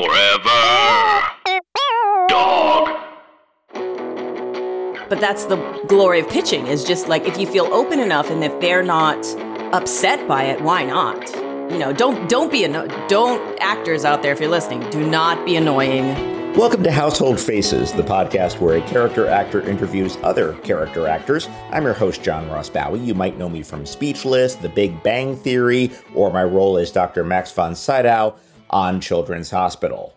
Forever. Dog. But that's the glory of pitching is just like if you feel open enough and if they're not upset by it, why not? You know, don't don't be anno- don't actors out there if you're listening, do not be annoying. Welcome to Household Faces, the podcast where a character actor interviews other character actors. I'm your host, John Ross Bowie. You might know me from Speechless, The Big Bang Theory, or my role as Dr. Max von Sydow on Children's Hospital.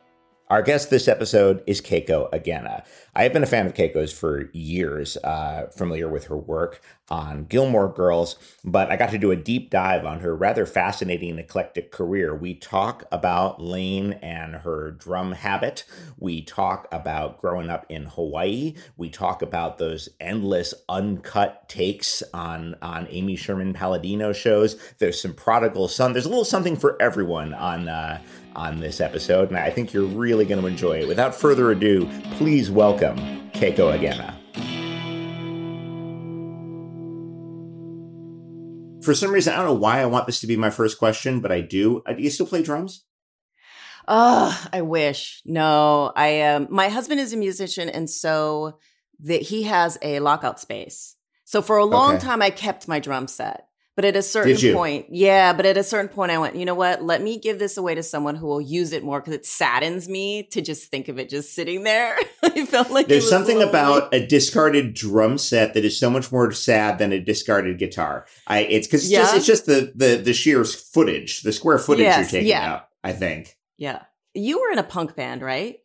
Our guest this episode is Keiko Agena. I have been a fan of Keiko's for years, uh, familiar with her work on Gilmore Girls, but I got to do a deep dive on her rather fascinating eclectic career. We talk about Lane and her drum habit. We talk about growing up in Hawaii. We talk about those endless uncut takes on, on Amy Sherman Palladino shows. There's some prodigal son. There's a little something for everyone on uh, on this episode, and I think you're really going to enjoy it. Without further ado, please welcome Keiko Agena. For some reason, I don't know why I want this to be my first question, but I do. Uh, Do you still play drums? Oh, I wish. No, I um my husband is a musician and so that he has a lockout space. So for a long Okay. time I kept my drum set. But at a certain point, yeah, but at a certain point I went, you know what? Let me give this away to someone who will use it more because it saddens me to just think of it just sitting there. I felt like There's something lonely. about a discarded drum set that is so much more sad than a discarded guitar. I it's because it's just Yeah? it's just the the the sheer footage, the square footage Yes, you're taking yeah. out. I think Yeah. You were in a punk band, right?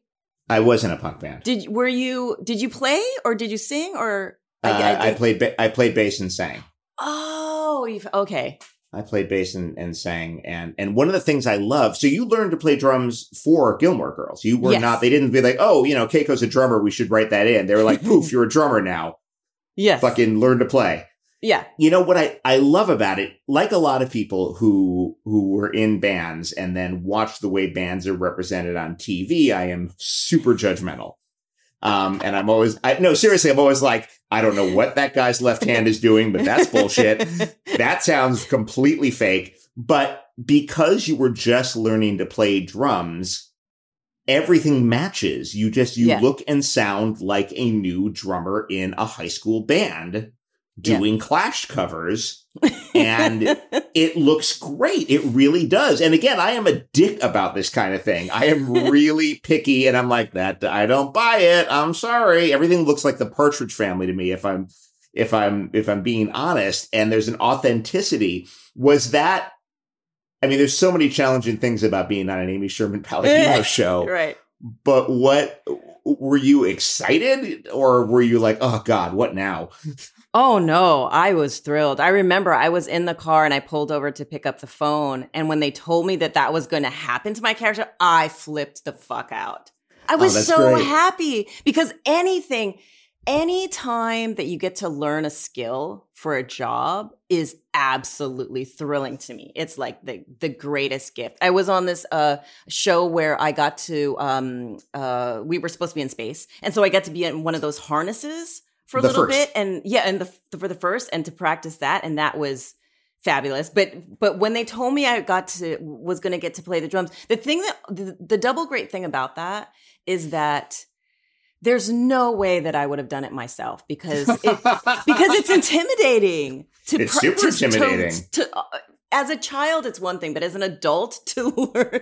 I was in a punk band. Did were you did you play or did you sing or Uh, I, did- played ba- I played bass and sang. Oh, you okay. I played bass and, and sang, and and one of the things I love. So you learned to play drums for Gilmore Girls. You were Yes. not. They didn't be like, oh, you know, Keiko's a drummer. We should write that in. They were like, poof, you're a drummer now. Yes. Fucking learn to play. Yeah. You know what I, I love about it? Like a lot of people who who were in bands and then watch the way bands are represented on TV, I am super judgmental. Um, and I'm always I no, seriously, I'm always like, I don't know what that guy's left hand is doing, but that's bullshit. that sounds completely fake. But because you were just learning to play drums, everything matches. You just you Yeah. look and sound like a new drummer in a high school band Yeah. doing Clash covers. and It looks great. It really does. And again, I am a dick about this kind of thing. I am really picky and I'm like that I don't buy it. I'm sorry. Everything looks like the Partridge family to me if I'm if I'm if I'm being honest and there's an authenticity. Was that I mean, there's so many challenging things about being on an Amy Sherman Palladino show, right. but what were you excited or were you like, oh God, what now? Oh no, I was thrilled. I remember I was in the car and I pulled over to pick up the phone. And when they told me that that was going to happen to my character, I flipped the fuck out. I was Oh, so great. happy because anything, any time that you get to learn a skill for a job is absolutely thrilling to me. It's like the the greatest gift. I was on this uh show where I got to um uh we were supposed to be in space. And so I got to be in one of those harnesses for a The little first. bit and yeah and the for the first and to practice that and that was fabulous but but when they told me i got to was going to get to play the drums the thing that the, the double great thing about that is that there's no way that i would have done it myself because it because it's intimidating to It's pr- super to- to- intimidating. to, uh, as a child it's one thing but as an adult to learn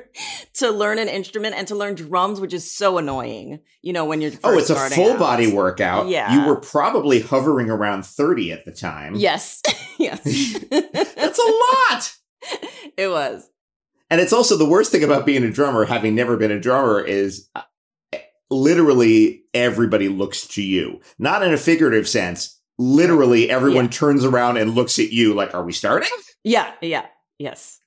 to learn an instrument and to learn drums which is so annoying you know when you're first Oh, it's a full out. body workout. Yeah. You were probably hovering around 30 at the time. yes yes That's a lot. it was And it's also the worst thing about being a drummer, having never been a drummer, is uh, literally everybody looks to you. Not in a figurative sense. Literally everyone Yeah. turns around and looks at you like, are we starting? Yeah yeah yes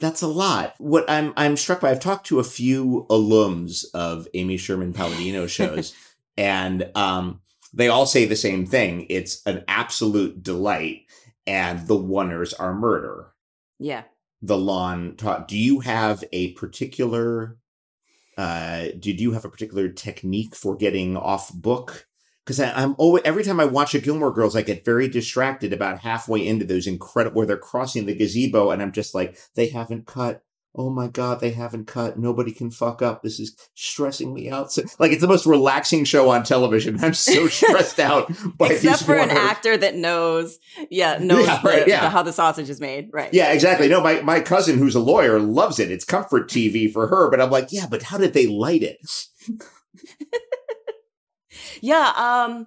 That's a lot. What I'm I'm struck by, I've talked to a few alums of Amy Sherman Palladino shows, and um, they all say the same thing. It's an absolute delight, and the oneers are murder. yeah The lawn taught. Do you have a particular? Uh, did you have a particular technique for getting off book? Because I'm always every time I watch a Gilmore Girls, I get very distracted about halfway into those incredible where they're crossing the gazebo, and I'm just like, they haven't cut oh my god, they haven't cut. Nobody can fuck up. This is stressing me out. So, like it's the most relaxing show on television. I'm so stressed out by Except for an actor that knows, yeah, knows Yeah, the- yeah. the- how the sausage is made. Right. Yeah, exactly. No, my, my cousin who's a lawyer loves it. It's comfort TV for her, but I'm like, yeah, but how did they light it? Yeah. Um,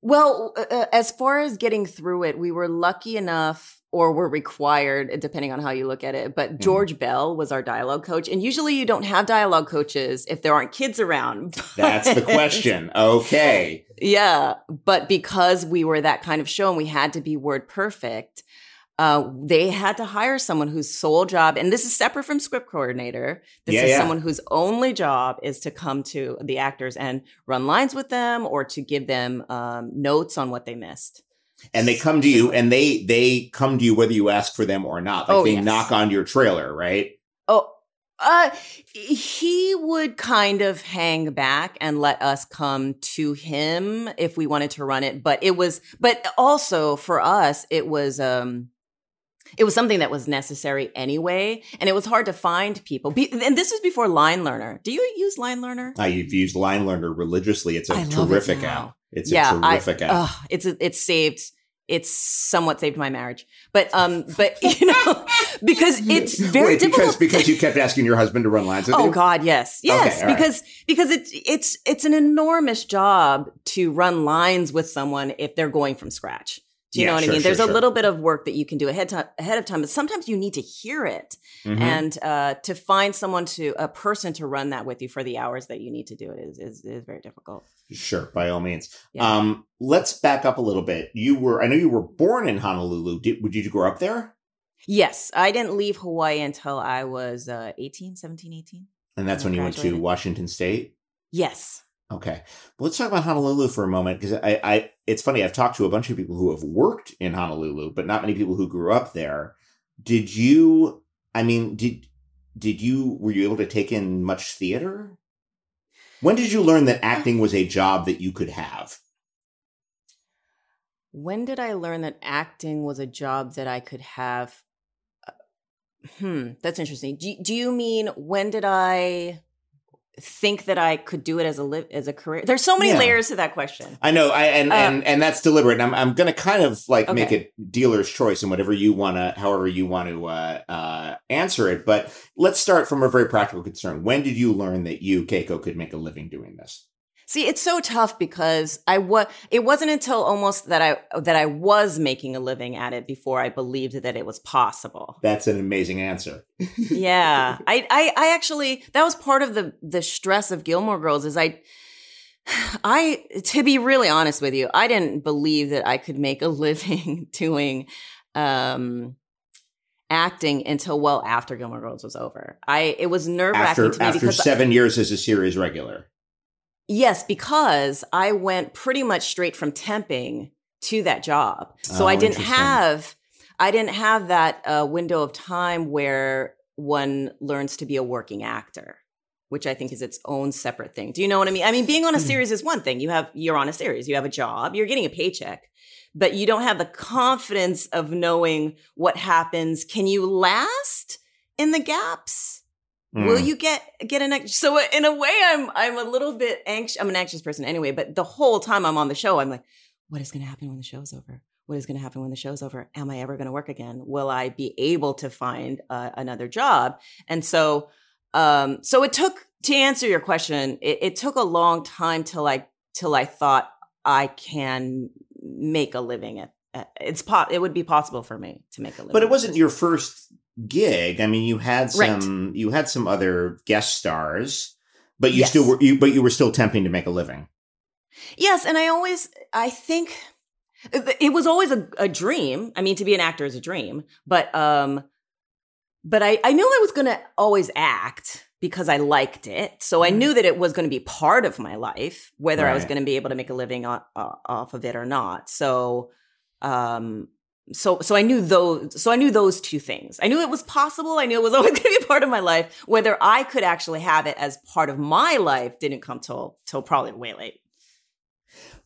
well, uh, uh, as far as getting through it, we were lucky enough, or were required, depending on how you look at it. But Mhm. George Bell was our dialogue coach, and usually you don't have dialogue coaches if there aren't kids around. That's the question. Okay. Yeah, but because we were that kind of show and we had to be word perfect, uh, they had to hire someone whose sole job, and this is separate from script coordinator. This Yeah, is yeah. someone whose only job is to come to the actors and run lines with them or to give them um, notes on what they missed. And they come to you and they they come to you whether you ask for them or not. Like Oh, they yes. knock on your trailer, right? Oh, uh, he would kind of hang back and let us come to him if we wanted to run it. But it was, but also for us, it was, um, it was something that was necessary anyway, and it was hard to find people. Be- and this was before Line Learner. Do you use Line Learner? You've used Line Learner religiously. It's a I it terrific now. app. It's yeah, a terrific I, app. it's it's saved. It's somewhat saved my marriage, but um, but you know, because it's very Wait, difficult. because because you kept asking your husband to run lines with Oh you. God, yes, yes, right. because because it's it's it's an enormous job to run lines with someone if they're going from scratch. Do you Yeah, know what sure, I mean? sure, There's a little bit of work that you can do ahead to, ahead of time, but sometimes you need to hear it Mhm. and uh, to find someone to a person to run that with you for the hours that you need to do it is is, is very difficult. Sure, by all means. Yeah. Um, let's back up a little bit. You were, I know you were born in Honolulu. Did, did you grow up there? Yes, I didn't leave Hawaii until I was uh, 18, 17, 18. And that's I when you went to. Washington State. Yes. Okay, well, let's talk about Honolulu for a moment because I, I, it's funny. I've talked to a bunch of people who have worked in Honolulu, but not many people who grew up there. Did you? I mean, did did you? Were you able to take in much theater? When did you learn that acting was a job that you could have? When did I learn that acting was a job that I could have? Uh, Hmm, that's interesting. Do, do you mean when did I think that I could do it as a live as a career? There's so many Yeah. layers to that question. I know, I and Uh, and and that's deliberate. And I'm I'm going to kind of like make Okay. it dealer's choice and whatever you want to, however you want to uh, uh, answer it. But let's start from a very practical concern. When did you learn that you Keiko could make a living doing this? See, it's so tough because I was. It wasn't until almost that I that I was making a living at it before I believed that it was possible. That's an amazing answer. yeah I, I i actually that was part of the the stress of gilmore girls is i i to be really honest with you i didn't believe that i could make a living doing um acting until well after gilmore girls was over i it was nerve-wracking After to me after because seven years as a series regular. Yes, because I went pretty much straight from temping to that job. So Oh, I didn't have I didn't have that uh, window of time where one learns to be a working actor, which I think is its own separate thing. Do you know what I mean? I mean, being on a Hmm. series is one thing. You have you're on a series, you have a job, you're getting a paycheck, but you don't have the confidence of knowing what happens. Can you last in the gaps? Will Mm. you get get an ex- so in a way I'm I'm a little bit anxious. I'm an anxious person anyway, but the whole time I'm on the show, I'm like, what is going to happen when the show's over? What is going to happen when the show's over? Am I ever going to work again? Will I be able to find uh, another job? And so, um, so it took to answer your question. It, it took a long time till I till I thought I can make a living at it's po- It would be possible for me to make a living, But it wasn't your first gig. I mean, you had Right. some you had some other guest stars, but you Yes. still were you but you were still tempting to make a living. Yes, and I always I think it was always a, a dream. I mean, to be an actor is a dream, but um, but I I knew I was going to always act because I liked it. So I knew that it was going to be part of my life, whether I was going to be able to make a living o- o- off of it or not. So um. So, so I knew those. So I knew those two things. I knew it was possible. I knew it was always going to be a part of my life. Whether I could actually have it as part of my life didn't come till till probably way late.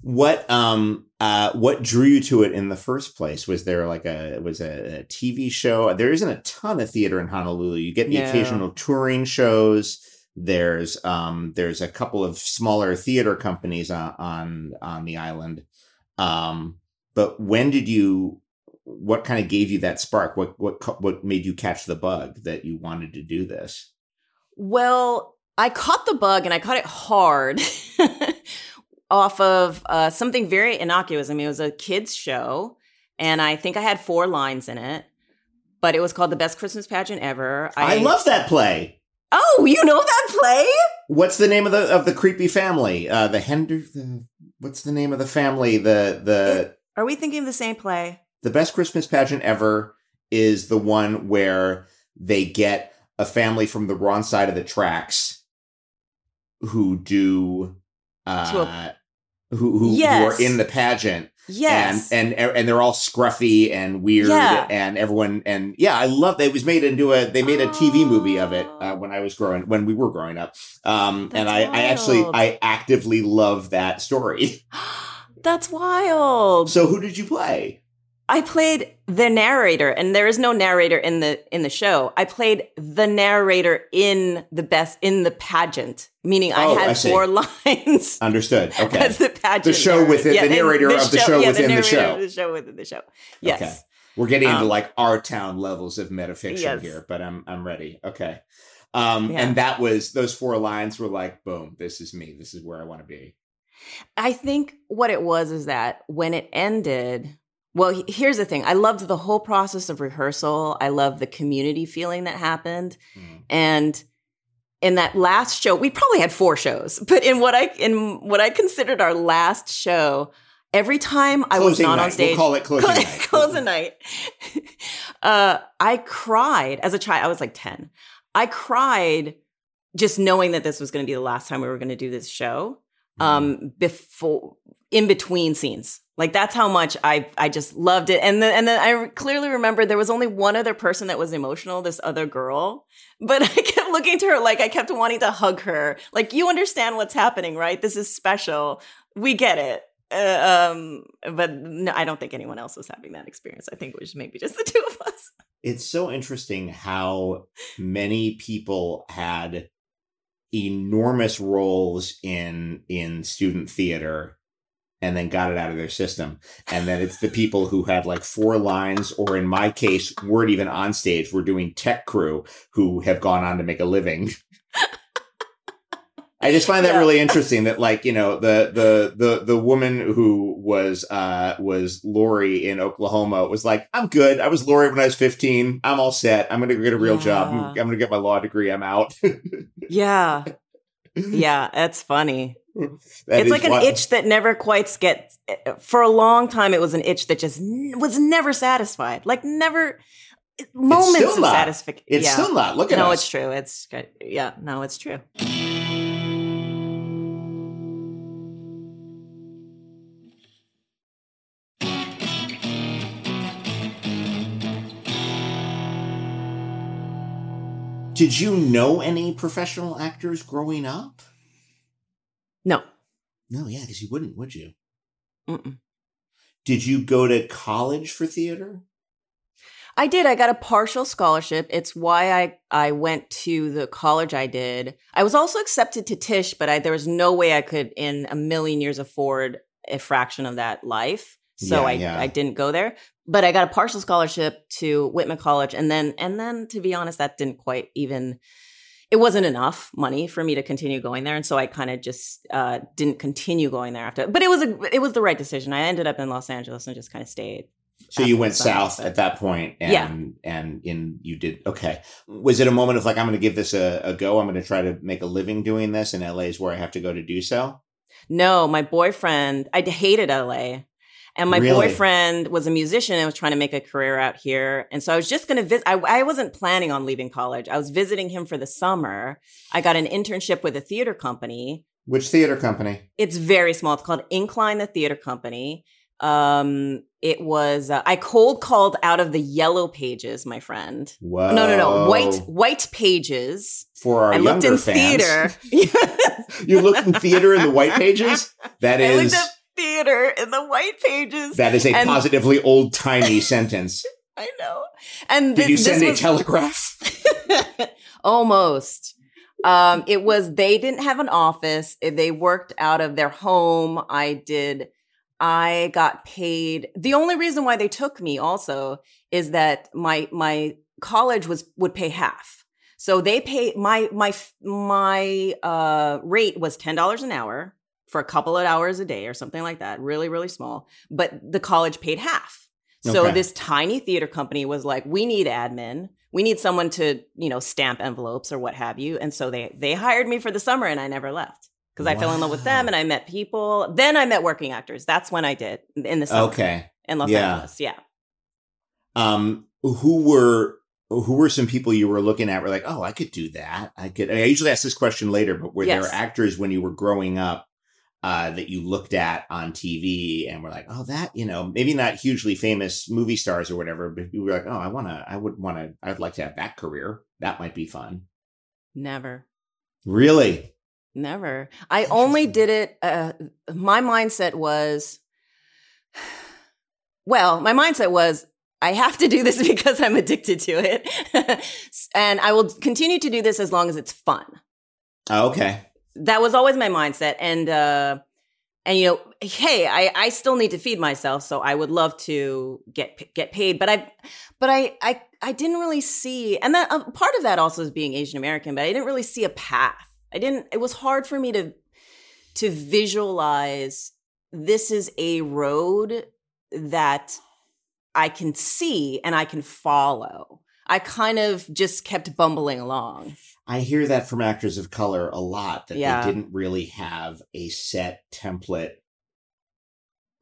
What um uh what drew you to it in the first place? Was there like a was a, a TV show? There isn't a ton of theater in Honolulu. You get the No. occasional touring shows. There's um there's a couple of smaller theater companies on on, on the island. Um but when did you what kind of gave you that spark? What what what made you catch the bug that you wanted to do this? Well, I caught the bug and I caught it hard off of uh, something very innocuous. I mean, it was a kids' show, and I think I had four lines in it, but it was called The Best Christmas Pageant Ever. I, love that play. Oh, you know that play? What's the name of the of the creepy family? Uh the Hender the what's the name of the family? The the Are we thinking of the same play? The best Christmas pageant ever is the one where they get a family from the wrong side of the tracks who do uh who who, Yes. who are in the pageant Yes. and and and they're all scruffy and weird Yeah. and everyone and yeah i love it was made into a they made a tv movie of it uh, when i was growing when we were growing up um and i i actually i actively love that story That's wild. so who did you play I played the narrator, and there is no narrator in the in the show. I played the narrator in the best in the pageant, meaning I Oh, had I four lines understood okay the pageant. The show narrator. within- the and narrator of the show yeah, within the narrator show. of The show within the show. Yes. Okay. we're getting into Um, like our town levels of metafiction Yes. here but i'm i'm ready okay um Yeah. and that was those four lines were like boom this is me this is where i want to be I think what it was is that when it ended, well, here's the thing. I loved the whole process of rehearsal. I loved the community feeling that happened. Mm. And in that last show, we probably had four shows, but in what I in what I considered our last show, every time I was not night. on stage, we'll call it closing Close- night closing night. uh, I cried as a child. I was like 10. I cried just knowing that this was going to be the last time we were going to do this show. Mm-hmm. Um, before in between scenes, like that's how much I I just loved it. And then and then I clearly remember there was only one other person that was emotional, this other girl. But I kept looking to her like I kept wanting to hug her. Like you understand what's happening, right? This is special. We get it. Uh, um, but no, I don't think anyone else was having that experience. I think it was maybe just the two of us. it's so interesting how many people had enormous roles in in student theater and then got it out of their system and then it's the people who had like four lines or in my case weren't even on stage we're doing tech crew who have gone on to make a living I just find that Yeah. really interesting that like, you know, the the the the woman who was uh was Laurey in Oklahoma was like, I'm good. I was Laurey when I was 15. I'm all set. I'm gonna get a real job. I'm, I'm gonna get my law degree. I'm out. Yeah, yeah, that's funny. Mm-hmm. That it's like an itch that never quite gets. For a long time, it was an itch that just was never satisfied. Like never moments of satisfaction. It's yeah. still not. Look at no, us. it's true. It's good. Yeah, no, it's true. Did you know any professional actors growing up? No, No, yeah, because you wouldn't, would you? Mm-mm. Did you go to college for theater? I did. I got a partial scholarship. It's why I I went to the college I did. I was also accepted to Tisch, but I, there was no way I could in a million years afford a fraction of that life. So Yeah, I yeah. I didn't go there. But I got a partial scholarship to Whitman College, and then and then to be honest, that didn't quite even. It wasn't enough money for me to continue going there, and so I kind of just uh, didn't continue going there after. But it was a it was the right decision. I ended up in Los Angeles and just kind of stayed. So you went south at that point, and Yeah. and in you did okay. Was it a moment of like I'm going to give this a, a go? I'm going to try to make a living doing this, and LA is where I have to go to do so. No, my boyfriend, I hated LA. And my Really? boyfriend was a musician and was trying to make a career out here. And so I was just going to visit. I, I wasn't planning on leaving college. I was visiting him for the summer. I got an internship with a theater company. Which theater company? It's very small. It's called Incline the Theater Company. Um, it was, uh, I cold called out of the yellow pages, my friend. Whoa! No, no, no. White, white pages. for our I looked younger in fans. theater. you looked in theater in the white pages. That I looked is up theater in the white pages. That is a And- positively old timey sentence. I know. And Did thi- you this send a was- telegraph? Almost. Um, it was they didn't have an office. They worked out of their home. I did. I got paid. The only reason why they took me also is that my my college was would pay half. So they pay my my my uh rate was ten dollars an hour for a couple of hours a day or something like that. Really really small. But the college paid half. So Okay. this tiny theater company was like, we need admin. We need someone to, you know, stamp envelopes or what have you. And so they they hired me for the summer and I never left because I fell in love with them and I met people. Then I met working actors. That's when I did in the summer Okay. in Los Yeah. Angeles. Yeah. Um, who were who were some people you were looking at? Were like, oh, I could do that. I could. I usually ask this question later, but were Yes. there actors when you were growing up uh, that you looked at on TV and were like, oh, that you know, maybe not hugely famous movie stars or whatever, but you were like, oh, I want to, I would want to, I'd like to have that career. That might be fun. Never. Really? Never. I only did it. Uh, my mindset was, well, my mindset was, I have to do this because I'm addicted to it. and I will continue to do this as long as it's fun. Oh, okay. That was always my mindset. And, uh, and you know, hey, I, I still need to feed myself, so I would love to get get paid. But I, but I I I didn't really see, and that uh, part of that also is being Asian American. But I didn't really see a path. I didn't. It was hard for me to to visualize this is a road that I can see and I can follow. I kind of just kept bumbling along. I hear that from actors of color a lot that Yeah. they didn't really have a set template.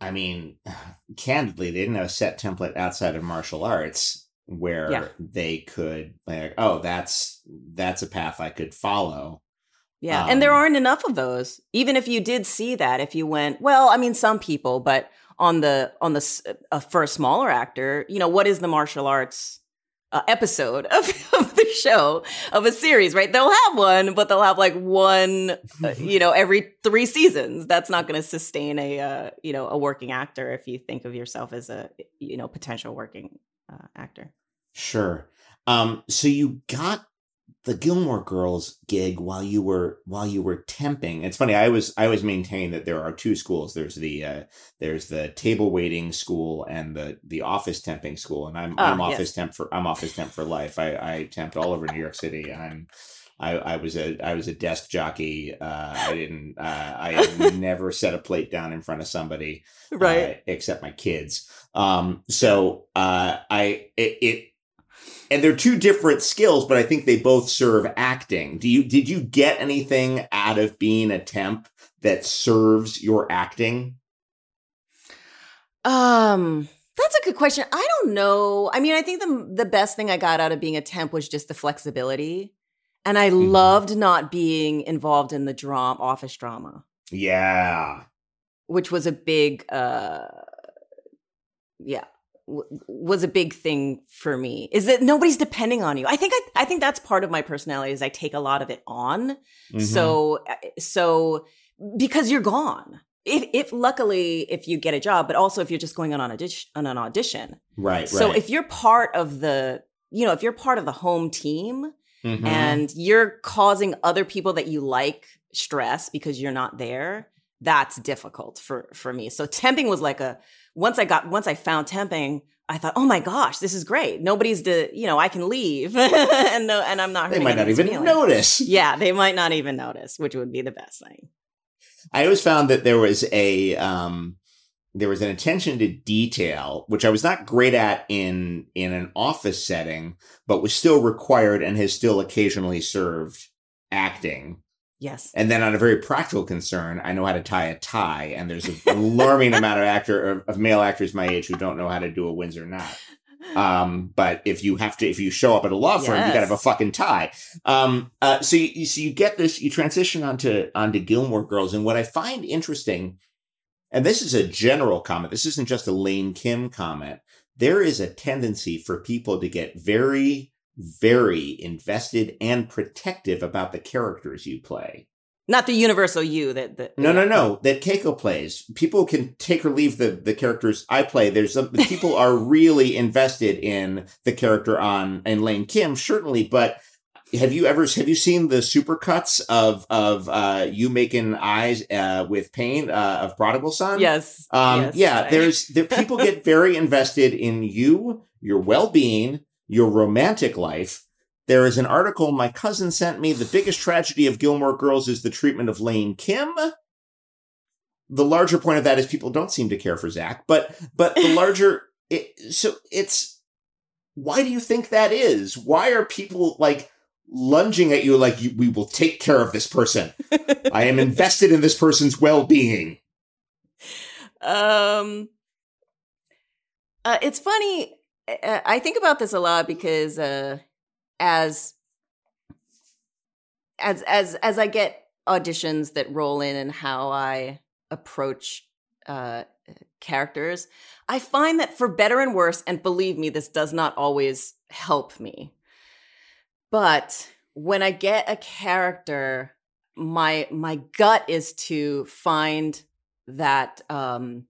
I mean, candidly, they didn't have a set template outside of martial arts where Yeah. they could like, oh, that's that's a path I could follow. Yeah, and there Um, aren't enough of those. Even if you did see that, if you went, well, I mean, some people, but on the on the uh, for a smaller actor, you know, what is the martial arts uh, episode of, of the show of a series? Right? They'll have one, but they'll have like one, uh, you know, every three seasons. That's not going to sustain a uh, you know a working actor if you think of yourself as a you know potential working uh, actor. Sure. Um, so you got the Gilmore Girls gig while you were while you were temping. It's funny. I always I always maintain that there are two schools. There's the uh, there's the table waiting school and the the office temping school. And I'm Ah, I'm yes. office temp for I'm office temp for life. I I temp all over New York City. I'm I, I was a I was a desk jockey. Uh, I didn't. Uh, I never set a plate down in front of somebody uh, except my kids. Um, so uh, I it, it and they're two different skills, but I think they both serve acting. Do you did you get anything out of being a temp that serves your acting? Um, that's a good question. I don't know. I mean, I think the the best thing I got out of being a temp was just the flexibility, and I Mhm. loved not being involved in the drama, office drama, Yeah. which was a big, uh, yeah, w- was a big thing for me. Is that nobody's depending on you? I think I, I think that's part of my personality is I take a lot of it on. Mhm. So uh, so because you're gone. If if luckily if you get a job, but also if you're just going on an audition, on an audition. right, So right. if you're part of the, you know, if you're part of the home team Mhm. and you're causing other people that you like stress because you're not there, that's difficult for for me. So temping was like a once I got once I found temping, I thought, oh my gosh, this is great. Nobody's the, you know, I can leave and no, and I'm not. they might not even feelings. notice. Yeah, they might not even notice, which would be the best thing. I always found that there was a um there was an attention to detail which I was not great at in in an office setting but was still required and has still occasionally served acting Yes. and then on a very practical concern I know how to tie a tie and there's an alarming amount of actor of, of male actors my age who don't know how to do a Windsor knot. Um but if you have to if you show up at a law firm you gotta have a fucking tie. Um uh so you, you so you get this you transition onto onto gilmore girls and what i find interesting and this is a general comment this isn't just a lane kim comment there is a tendency for people to get very very invested and protective about the characters you play Not the universal you that, that No, no, no. That Keiko plays. People can take or leave the the characters I play. There's some people are really invested in the character on and Lane Kim, certainly. But have you ever have you seen the supercuts of of uh, you making eyes uh, with Payne uh, of Prodigal Son? Yes. Um, yes, yeah, I- there's there people get very invested in you, your well being, your romantic life. There is an article my cousin sent me. The biggest tragedy of Gilmore Girls is the treatment of Lane Kim. The larger point of that is people don't seem to care for Zach, but but the larger it, so it's why do you think that is? Why are people like lunging at you like you, we will take care of this person? I am invested in this person's well being. Um, uh, it's funny. Uh, I think about this a lot because uh, as as as as I get auditions that roll in and how I approach uh, characters, I find that for better and worse, and believe me, this does not always help me. But when I get a character, my my gut is to find that um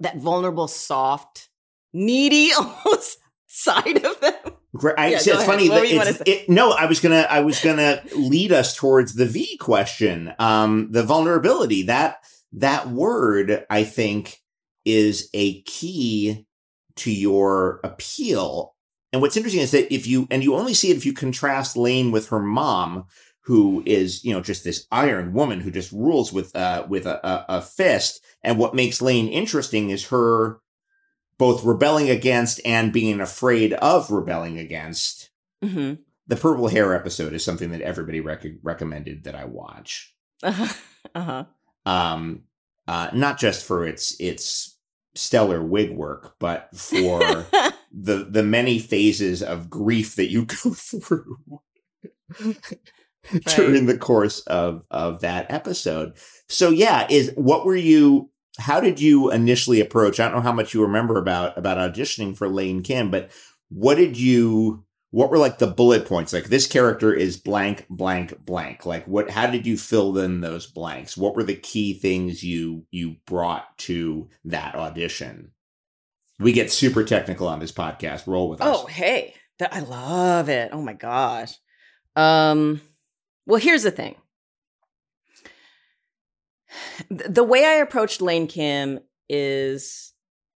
that vulnerable, soft, needy almost side of them. I, Yeah, it's funny that it's, it, no, I was gonna, I was gonna lead us towards the V question. Um, the vulnerability that that word, I think, is a key to your appeal. And what's interesting is that if you, and you only see it if you contrast Lane with her mom, who is, you know, just this iron woman who just rules with, uh, with a, a, a fist. And what makes Lane interesting is her both rebelling against and being afraid of rebelling against. hmm The purple hair episode is something that everybody rec- recommended that I watch. Uh-huh. uh-huh. Um, uh, not just for its its stellar wig work, but for the the many phases of grief that you go through during the course of of that episode. So yeah, is what were you how did you initially approach? I don't know how much you remember about about auditioning for Lane Kim, but what did you what were like the bullet points? Like this character is blank blank blank. Like what how did you fill in those blanks? What were the key things you you brought to that audition? We get super technical on this podcast. Roll with us. Oh, hey. I love it. Oh my gosh. Um well, here's the thing. Th- The way I approached Lane Kim is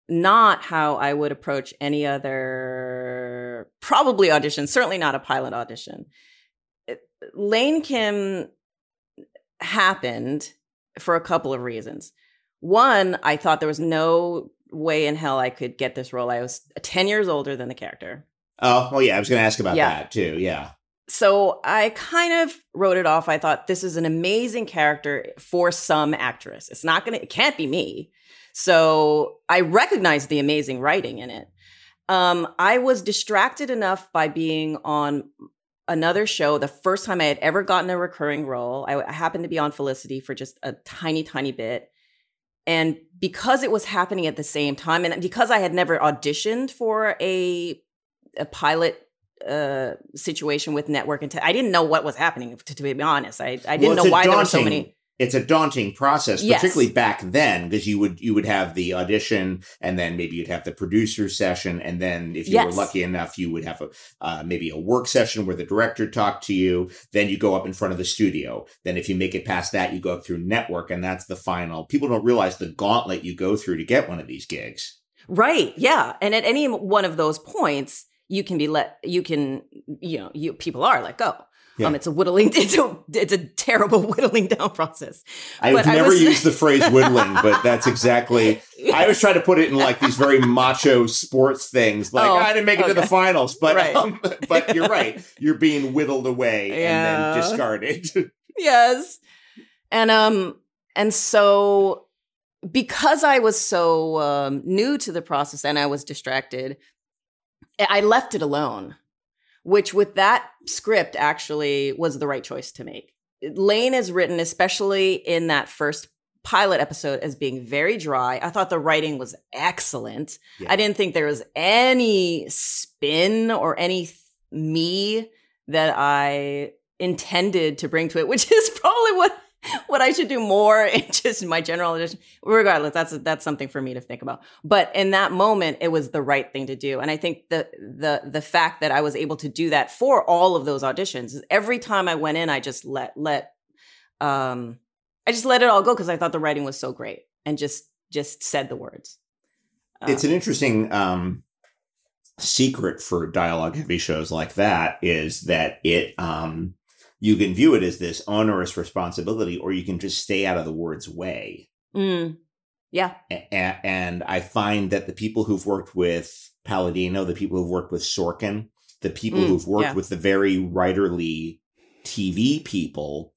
not how I would approach any other probably audition, certainly not a pilot audition. Lane Kim happened for a couple of reasons. One, I thought there was no way in hell I could get this role. I was 10 years older than the character. Oh, well, yeah, I was going to ask about Yeah. that too. Yeah. So I kind of wrote it off. I thought this is an amazing character for some actress. It's not to, it can't be me. So I recognized the amazing writing in it. Um, I was distracted enough by being on another show the first time I had ever gotten a recurring role. I, I happened to be on Felicity for just a tiny, tiny bit. And because it was happening at the same time, and because I had never auditioned for a a pilot uh situation with network and te- I didn't know what was happening to, to be honest. I I didn't Well, know why there were so many. It's a daunting process, Yes. particularly back then, because you would you would have the audition, and then maybe you'd have the producer session, and then if you were lucky enough, you would have a uh, maybe a work session where the director talked to you. Then you go up in front of the studio. Then if you make it past that, you go up through network, and that's the final. People don't realize the gauntlet you go through to get one of these gigs. Right. Yeah. And at any one of those points, you can be let you can you know, you people are let go. Yeah. Um it's a whittling it's a it's a terrible whittling down process. I've But I never was- used the phrase whittling, but that's exactly. I was trying to put it in like these very macho sports things, like Oh, I didn't make it to the finals, but Right. um, but you're right. You're being whittled away and then discarded. yes. And um and so because I was so um new to the process and I was distracted, I left it alone, which with that script actually was the right choice to make. Lane is written, especially in that first pilot episode, as being very dry. I thought the writing was excellent. Yeah. I didn't think there was any spin or any th- me that I intended to bring to it, which is probably what what I should do more in just my general audition. Regardless, that's that's something for me to think about. But in that moment, it was the right thing to do, and I think the the the fact that I was able to do that for all of those auditions, every time I went in, I just let let um I just let it all go because I thought the writing was so great, and just just said the words. it's an interesting um secret for dialogue heavy shows like that is that it um you can view it as this onerous responsibility or you can just stay out of the word's way Mm. Yeah. A- and i find that the people who've worked with palladino the people who've worked with sorkin the people Mm, who've worked yeah. with the very writerly tv people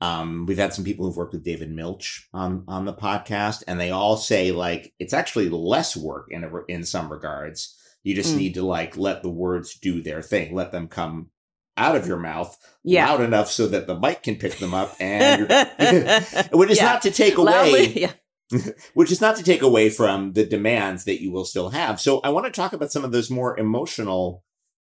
um, we've had some people who've worked with David Milch on on the podcast, and they all say like it's actually less work in a, in some regards. You just Mm. need to like let the words do their thing, let them come out of your mouth Yeah. loud enough so that the mic can pick them up, and you're, which is Yeah. not to take away Loudly, yeah. which is not to take away from the demands that you will still have. So I want to talk about some of those more emotional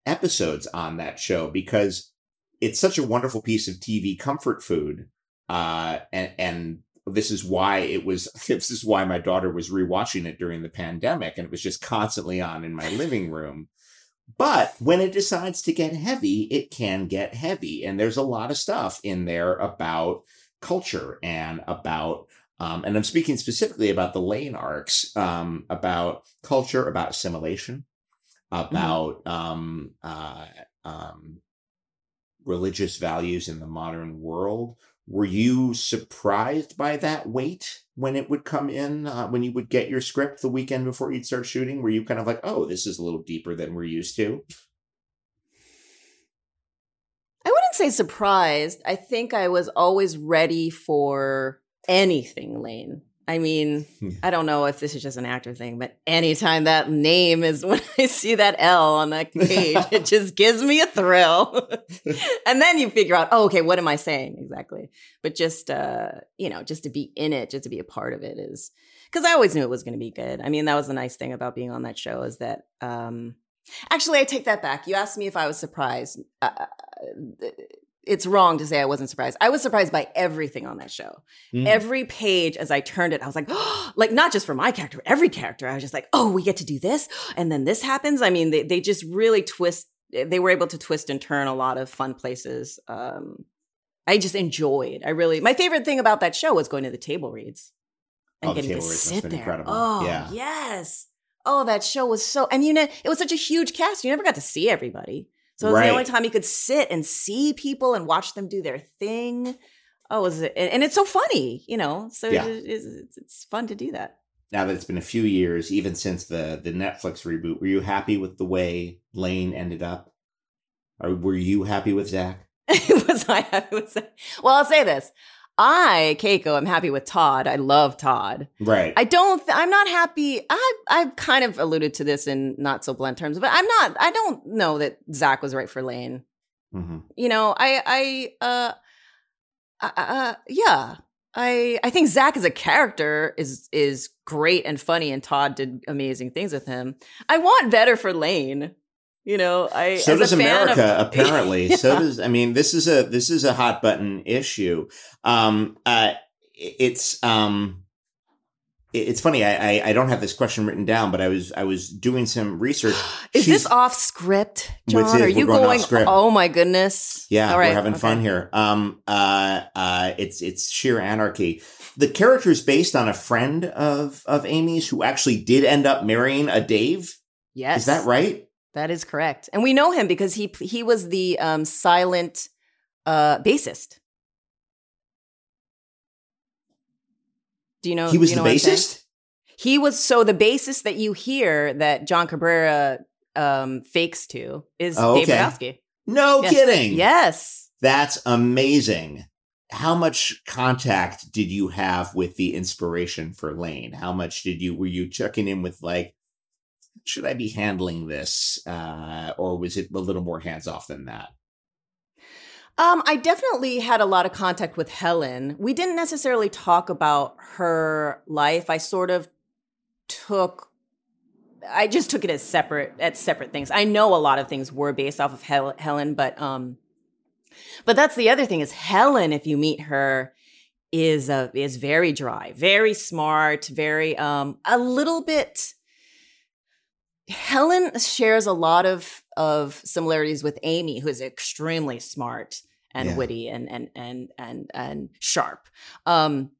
episodes on that show because it's such a wonderful piece of TV comfort food. Uh, and, and this is why it was, this is why my daughter was rewatching it during the pandemic and it was just constantly on in my living room. But when it decides to get heavy, it can get heavy. And there's a lot of stuff in there about culture and about um, and I'm speaking specifically about the lane arcs, um, about culture, about assimilation, about um, uh, um, religious values in the modern world. Were you surprised by that weight when it would come in, uh, when you would get your script the weekend before you'd start shooting? Were you kind of like, oh, this is a little deeper than we're used to? I wouldn't say surprised. I think I was always ready for anything, Lane. I mean, I don't know if this is just an actor thing, but anytime that name is when I see that L on that page, it just gives me a thrill. and then you figure out, oh, okay, what am I saying exactly? But just, uh, you know, just to be in it, just to be a part of it is because I always knew it was going to be good. I mean, that was the nice thing about being on that show is that, um, actually, I take that back. You asked me if I was surprised. Uh, it's wrong to say I wasn't surprised. I was surprised by everything on that show. Mm. Every page as I turned it, I was like, like not just for my character, every character. I was just like, oh, we get to do this, and then this happens. I mean, they they just really twist. They were able to twist and turn a lot of fun places. Um, I just enjoyed. I really my favorite thing about that show was going to the table reads and Oh, the getting to table reads must sit there. incredible. Oh, Yeah. yes. Oh, that show was so, and you know, it was such a huge cast. You never got to see everybody. So it was Right. the only time you could sit and see people and watch them do their thing. Oh, was it? And, it's so funny, you know. So Yeah. it's, it's, it's fun to do that. now that it's been a few years, even since the the Netflix reboot, were you happy with the way Lane ended up? Or were you happy with Zach? was I happy with that? Well, I'll say this. I, Keiko, I'm happy with Todd. I love Todd. Right. I don't. I'm not happy. I I've kind of alluded to this in not so blunt terms, but I'm not. I don't know that Zach was right for Lane. hmm You know, I I uh, uh, uh yeah. I I think Zach as a character is is great and funny, and Todd did amazing things with him. I want better for Lane. You know, I So does a fan of- America, apparently. So does I mean this is a this is a hot button issue. Um uh it's um it's funny, I, I I don't have this question written down, but I was I was doing some research. Is She's- this off script, John? Are you going going? Oh my goodness! Yeah, All right, we're having fun here. Um, uh, uh, it's it's sheer anarchy. The character is based on a friend of of Amy's who actually did end up marrying a Dave. Yes, Is that right? That is correct, and we know him because he he was the um, silent uh, bassist. Do you know? he was you the know what bassist. He was so the bassist that you hear that John Cabrera um, fakes to is Oh, Dave okay. Rygalski. No Yes. kidding. Yes. That's amazing. How much contact did you have with the inspiration for Lane? How much did you were you checking in with like should I be handling this uh or was it a little more hands off than that? Um, I definitely had a lot of contact with Helen. We didn't necessarily talk about her life. I sort of took I just took it as separate as separate things. I know a lot of things were based off of Hel- Helen, but um But that's the other thing is Helen, if you meet her, is uh, is very dry, very smart, very um a little bit Helen shares a lot of of similarities with Amy, who is extremely smart and Yeah. witty and and and and and sharp. Um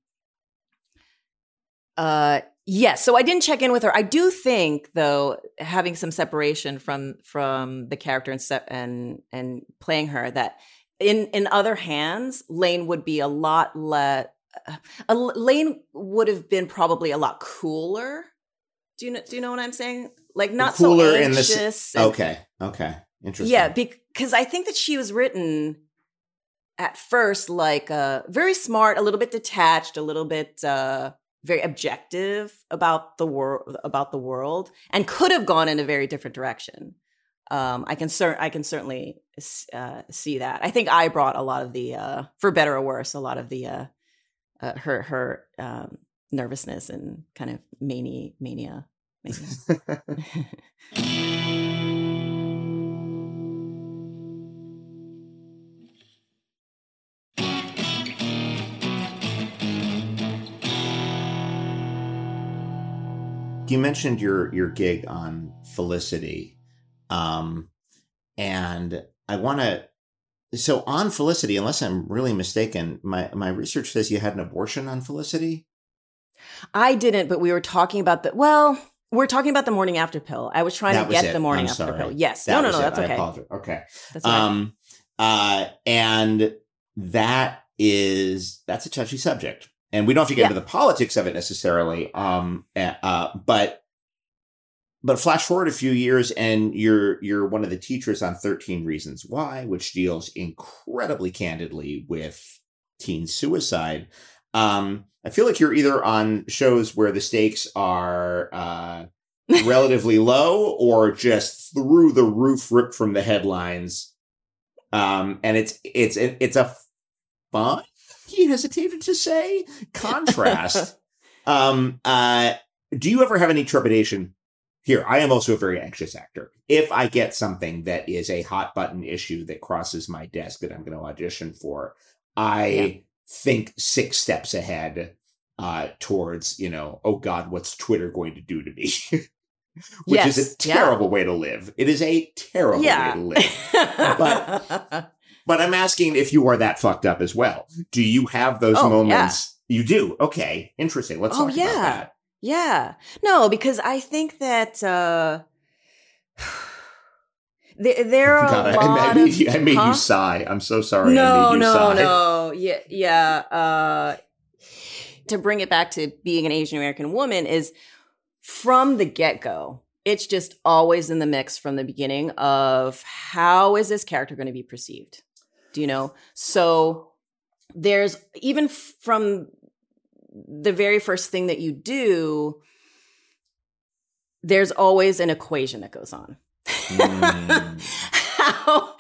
uh yes, so I didn't check in with her. I do think though having some separation from from the character and se- and and playing her that in in other hands Lane would be a lot less uh, Lane would have been probably a lot cooler. Do you know do you know what I'm saying? Like not Cooler so in the s- anxious. and- Okay. Okay. Interesting. yeah, because I think that she was written at first like uh, very smart, a little bit detached, a little bit uh, very objective about the world about the world, and could have gone in a very different direction. Um, I can cer- I can certainly uh, see that. I think I brought a lot of the, uh, for better or worse, a lot of the uh, uh, her her um, nervousness and kind of mania mania. Mania. you mentioned your your gig on Felicity, um, and I want to. So on Felicity, unless I'm really mistaken, my my research says you had an abortion on Felicity. I didn't, but we were talking about that. well, we're talking about the morning after pill. I was trying That to was get it. the morning I'm after sorry. pill. Yes. That no, no, no, it. that's okay. Okay. That's all right. Um, uh, and that is that's a touchy subject, and we don't have to get Yeah. into the politics of it necessarily. Um, uh, uh, but but flash forward a few years, and you're you're one of the teachers on Thirteen Reasons Why, which deals incredibly candidly with teen suicide. Um, I feel like you're either on shows where the stakes are uh, relatively low or just through the roof, ripped from the headlines. Um, and it's it's it's a fun. He hesitated to say contrast. um, uh, do you ever have any trepidation? Here, I am also a very anxious actor. If I get something that is a hot button issue that crosses my desk that I'm going to audition for, I Yeah. Think six steps ahead uh, towards, you know, oh God, what's Twitter going to do to me? Which is a Yes, yeah. terrible way to live. It is a terrible Yeah. way to live. But but I'm asking if you are that fucked up as well. Do you have those Oh, moments? You do. Okay, interesting. Let's Oh, talk yeah. about that. yeah. No, because I think that uh there, there are God, a I, I lot made, of you, I made Huh? you sigh. I'm so sorry. No, no, sigh. no. Yeah, yeah. Uh, to bring it back to being an Asian American woman is from the get go. It's just always in the mix from the beginning of how is this character going to be perceived? Do you know? So there's even from the very first thing that you do, there's always an equation that goes on. Mm. how,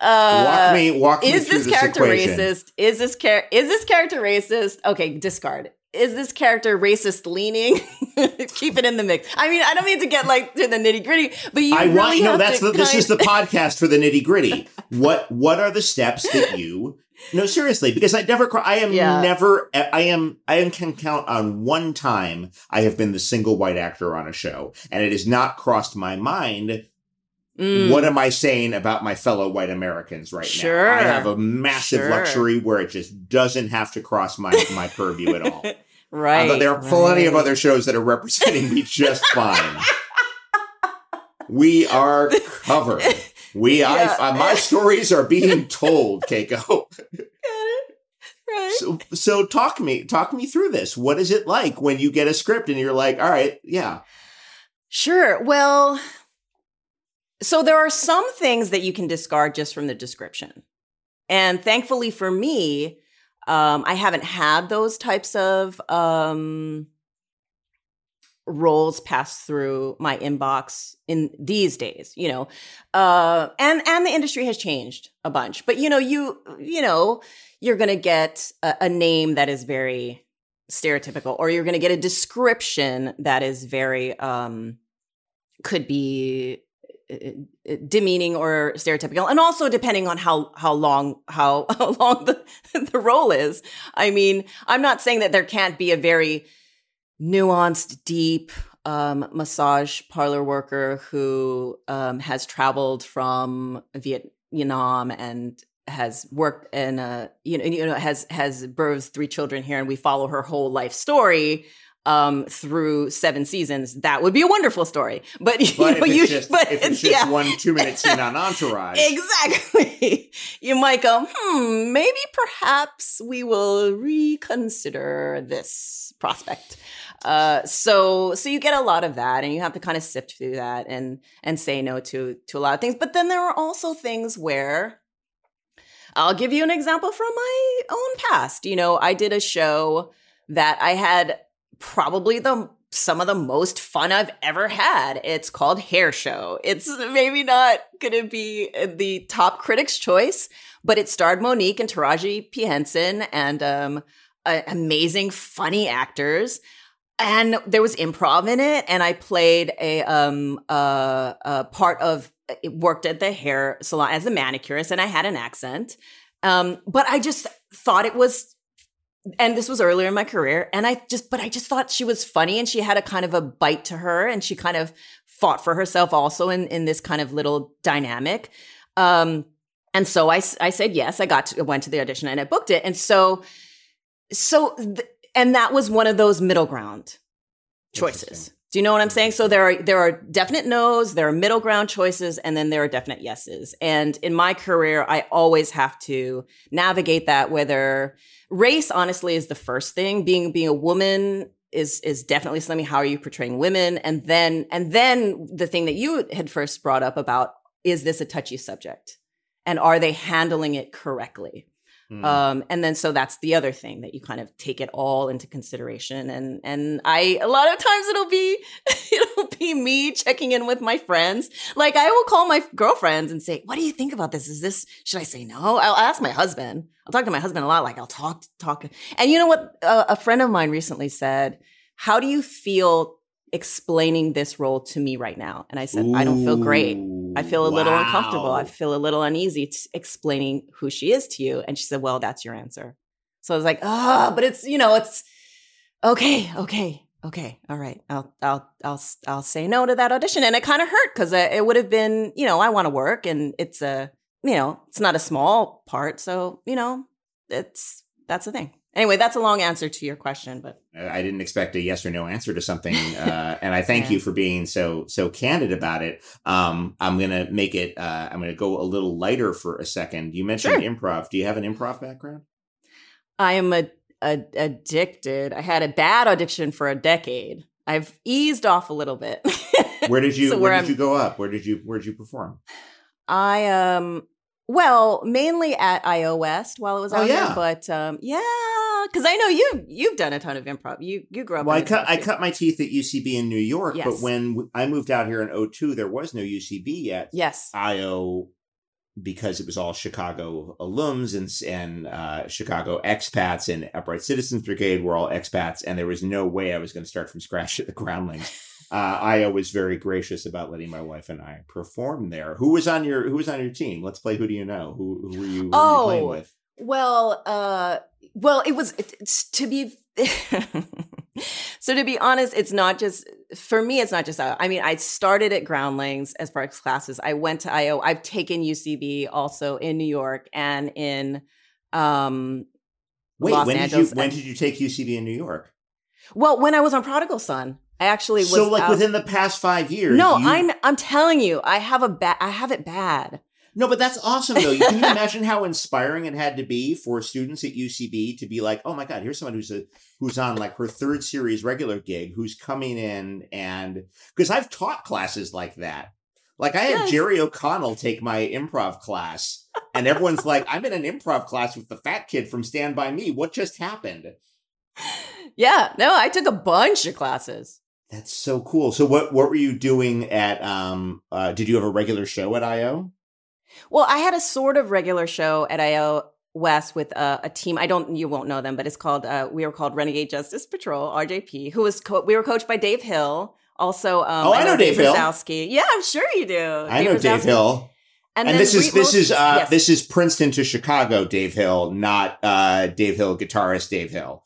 uh, walk me, walk me is this this character equation. racist? Is this char- is this character racist? Okay, discard. Is this character racist leaning? Keep it in the mix. I mean, I don't mean to get like to the nitty gritty, but you I really want no. That's the, this is the podcast for the nitty gritty. What what are the steps that you? No, seriously, because I never. I am Yeah. never. I am. I can count on one time I have been the single white actor on a show, and it has not crossed my mind. Mm. What am I saying about my fellow white Americans right Sure. now? I have a massive Sure. luxury where it just doesn't have to cross my my purview at all. right. Uh, there are plenty of other shows that are representing me just fine. we are covered. We, Yeah. I, uh, my stories are being told, Keiko. Got it. Right. So, so talk me, talk me through this. What is it like when you get a script and you're like, all right, yeah, Sure. Well, so there are some things that you can discard just from the description. And thankfully for me, um, I haven't had those types of um, roles pass through my inbox in these days, you know. Uh, and and the industry has changed a bunch. But you know, you you know, you're going to get a, a name that is very stereotypical or you're going to get a description that is very um could be demeaning or stereotypical and also depending on how how long how, how long the, the role is. I mean i'm not saying that there can't be a very nuanced deep um, massage parlor worker who um, has traveled from vietnam and has worked in a you know you know has has birthed three children here and we follow her whole life story um, through seven seasons, that would be a wonderful story. But, but you know, if it's you, just, but if it's just yeah. one two minute scene on Entourage, exactly, you might go, hmm, maybe perhaps we will reconsider this prospect. Uh, so so you get a lot of that, and you have to kind of sift through that and and say no to to a lot of things. But then there are also things where I'll give you an example from my own past. You know, I did a show that I had probably the some of the most fun I've ever had. It's called Hair Show. It's maybe not going to be the top critics' choice, but it starred Mo'Nique and Taraji P. Henson and um, amazing, funny actors. And there was improv in it, and I played a um a part of it worked at the hair salon as a manicurist, and I had an accent. Um, but I just thought it was and this was earlier in my career and i just but i just thought she was funny and she had a kind of a bite to her and she kind of fought for herself also in in this kind of little dynamic. Um and so i i said yes i got to went to the audition and i booked it and so so th- and that was one of those middle ground choices. Do you know what i'm saying? So there are there are definite no's there are middle ground choices and then there are definite yeses. And in my career i always have to navigate that whether race honestly is the first thing. Being being a woman is is definitely something. How are you portraying women? And then and then the thing that you had first brought up about is this a touchy subject? And are they handling it correctly Hmm. um and then so that's the other thing that you kind of take it all into consideration. And and i a lot of times it'll be it'll be me checking in with my friends. Like i will call my girlfriends and say what do you think about this? Is this should i say no? I'll ask my husband. I'll talk to my husband a lot like i'll talk talk. And you know what? Uh, a friend of mine recently said how do you feel explaining this role to me right now and i said i don't feel great I feel a little uncomfortable. I feel a little uneasy t- explaining who she is to you. And she said, Well, that's your answer. So I was like, Ah, but it's, you know, it's okay, okay, okay. All right. I'll, I'll, I'll, I'll say no to that audition. And it kind of hurt because it would have been, you know, I want to work and it's a, you know, it's not a small part. So, you know, it's, that's the thing. Anyway, that's a long answer to your question, but I didn't expect a yes or no answer to something, uh, and I thank Yeah. you for being so so candid about it. Um, I'm gonna make it. Uh, I'm gonna go a little lighter for a second. You mentioned Sure. improv. Do you have an improv background? I am a, a, addicted. I had a bad addiction for a decade. I've eased off a little bit. Where did you So Where where did you go up? Where did you Where did you perform? I um well, mainly at IO West while it was Oh, out yeah. there, but um yeah, because I know you you've done a ton of improv. You you grew up. Well, I cut I cut my teeth at UCB in New York, but when I moved out here in 02, there was no UCB yet. Yes. IO because it was all Chicago alums and and uh, Chicago expats and Upright Citizens Brigade were all expats, and there was no way I was going to start from scratch at the Groundlings. Uh, IO was very gracious about letting my wife and I perform there. Who was on your Who was on your team? Let's play. Who do you know? Who, who were you, who were you playing Oh, with? Well, uh, well, it was it's, to be. so to be honest, it's not just for me. It's not just. I mean, I started at Groundlings as far as classes. I went to IO. I've taken UCB also in New York and in um, Wait, Los when Angeles. did you when did you take UCB in New York? well, when I was on Prodigal Son, I actually was. So, like out- within the past five years? No, you- I'm I'm telling you, I have a bad. I have it bad. No, but that's awesome though. Can you imagine how inspiring it had to be for students at UCB to be like, "Oh my god, here's someone who's a who's on like her third series regular gig, who's coming in and because I've taught classes like that. Like I had Yes. Jerry O'Connell take my improv class, and everyone's like, "I'm in an improv class with the fat kid from Stand by Me. What just happened?" Yeah, no, I took a bunch of classes. That's so cool. So what what were you doing at um uh did you have a regular show at IO? Well, I had a sort of regular show at IO West with a, a team. I don't, you won't know them, but it's called. Uh, we were called Renegade Justice Patrol (RJP), who was co- we were coached by Dave Hill, Also, um, Oh, I know Dave Hill. Yeah, I'm sure you do. I know Dave Hill. And, then this is this is uh yes. this is Princeton to Chicago Dave Hill, not uh Dave Hill guitarist Dave Hill.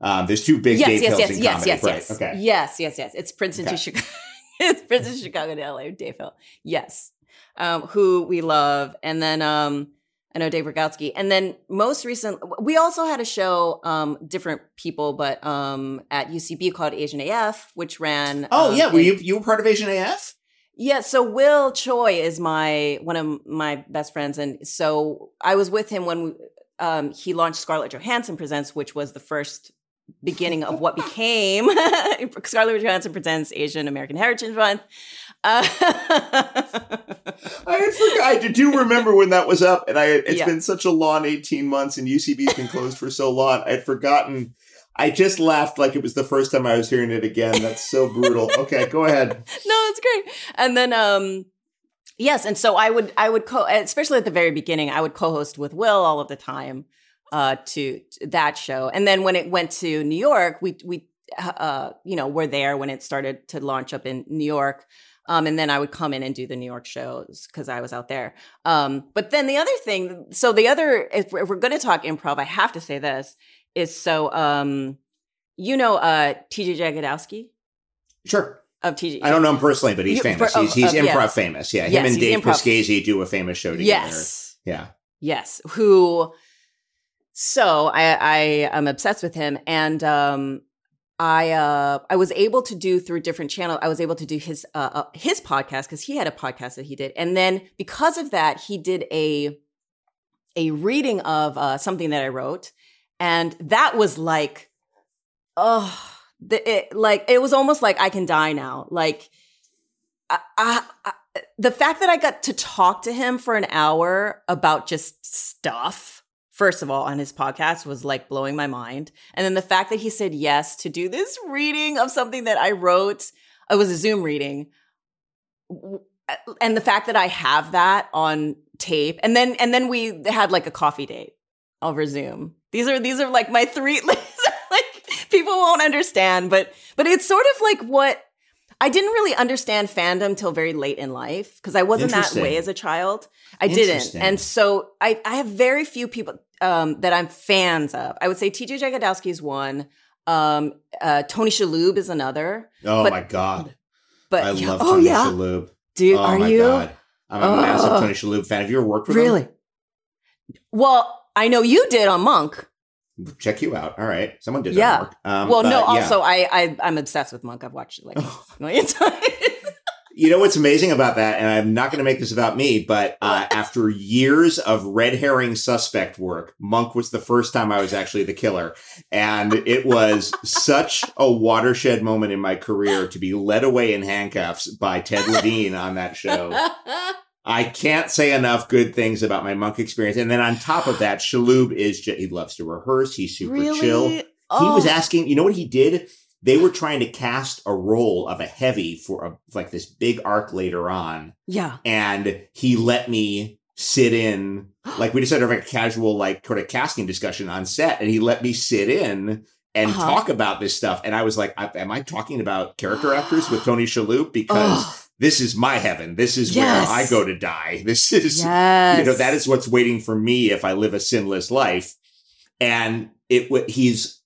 Um, there's two big yes, Dave yes, Hills yes, in yes, comedy, yes, right? yes. Okay. Yes, yes, yes. It's Princeton Okay. to Chicago. it's Princeton to Chicago to LA, Dave Hill. Yes. Um, who we love. And then um I know Dave Rogowski. And then most recent we also had a show, um, different people, but um at UCB called Asian AF, which ran Oh um, yeah, were in- you you were part of Asian AF? Yeah, so Will Choi is my one of my best friends, and so I was with him when we, um, he launched Scarlett Johansson Presents, which was the first beginning of what became Scarlett Johansson Presents Asian American Heritage Month. Uh, I forgot. I do remember when that was up, and I it's Yeah. been such a long eighteen months, and UCB's been closed for so long. I'd forgotten. I just laughed like it was the first time I was hearing it again. That's so brutal. Okay, go ahead. no, it's great. And then um yes, and so I would I would co especially at the very beginning, I would co-host with Will all of the time uh to, to that show. And then when it went to New York, we we uh you know, were there when it started to launch up in New York. Um, and then I would come in and do the New York shows because I was out there. Um, but then the other thing, so the other, if we're, we're going to talk improv, I have to say this is so, um, you know, uh, TJ Jagodowski Sure. of TJ. I don't know him personally, but he's You- famous. for- he's of- he's of- improv yeah. famous. Yeah, him Yes, and Dave improv- do a famous show together. Yes. Yeah. Yes. Who so I I am obsessed with him and um I uh I was able to do through different channel I was able to do his uh, uh his podcast cuz he had a podcast that he did. And then because of that he did a a reading of uh something that I wrote. And that was like oh the, it, like it was almost like I can die now. Like I, I, I the fact that I got to talk to him for an hour about just stuff, first of all, on his podcast was like blowing my mind. And then the fact that he said yes to do this reading of something that I wrote, it was a Zoom reading. Uh, and the fact that I have that on tape, and then and then we had like a coffee date over Zoom. These are these are like my three like people won't understand, but but it's sort of like what I didn't really understand fandom till very late in life because I wasn't that way as a child. I didn't. And so I, I have very few people um, that I'm fans of. I would say TJ Jagodowski is one. Um, uh, Tony Shalhoub is another. Oh But- my god, But I love oh Tony yeah, Shalhoub. dude, oh are my you god, I'm a massive. Tony Shalhoub fan. Have you ever worked with him? really? Well, I know you did on Monk. Check you out. All right, someone did Yeah. work. Um, well, no, yeah. also I, I I'm obsessed with Monk. I've watched it like Oh. a million times. You know what's amazing about that, and I'm not going to make this about me, but uh, after years of red herring suspect work, Monk was the first time I was actually the killer, and it was such a watershed moment in my career to be led away in handcuffs by Ted Levine on that show. I can't say enough good things about my Monk experience, and then on top of that, Shalhoub is ju- he loves to rehearse. He's super really? chill. He Oh. was asking, you know what he did? They were trying to cast a role of a heavy for a, like this big arc later on, Yeah. and he let me sit in. Like we just had a casual, like sort of casting discussion on set, and he let me sit in and Uh-huh. talk about this stuff. And I was like, I, "Am I talking about character actors with Tony Shalhoub? Because this is my heaven. This is Yes. where I go to die. This is yes. you know that is what's waiting for me if I live a sinless life. And it he's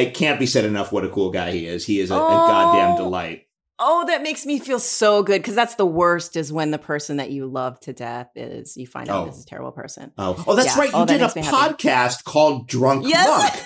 it can't be said enough what a cool guy he is. He is a, a goddamn Oh. delight. Oh, that makes me feel so good because that's the worst is when the person that you love to death is you find out Oh. is a terrible person. Oh, oh, that's Yeah. right. You Oh, did a podcast called Drunk Yes. Monk.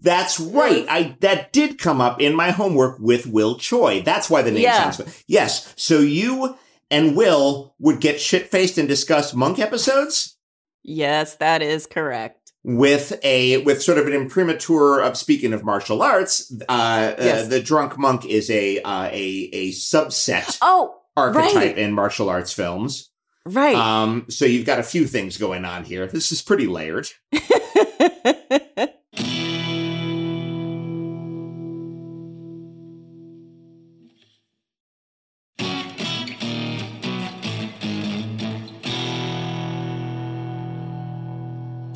That's right. I that did come up in my homework with Will Choi. That's why the name Yeah. sounds. Yes. So you and Will would get shit faced and discuss Monk episodes. Yes, that is correct. With a with sort of an imprimatur of speaking of martial arts uh, Yes. uh the drunk monk is a uh, a a subset Oh, archetype right. in martial arts films right. um so you've got a few things going on here this is pretty layered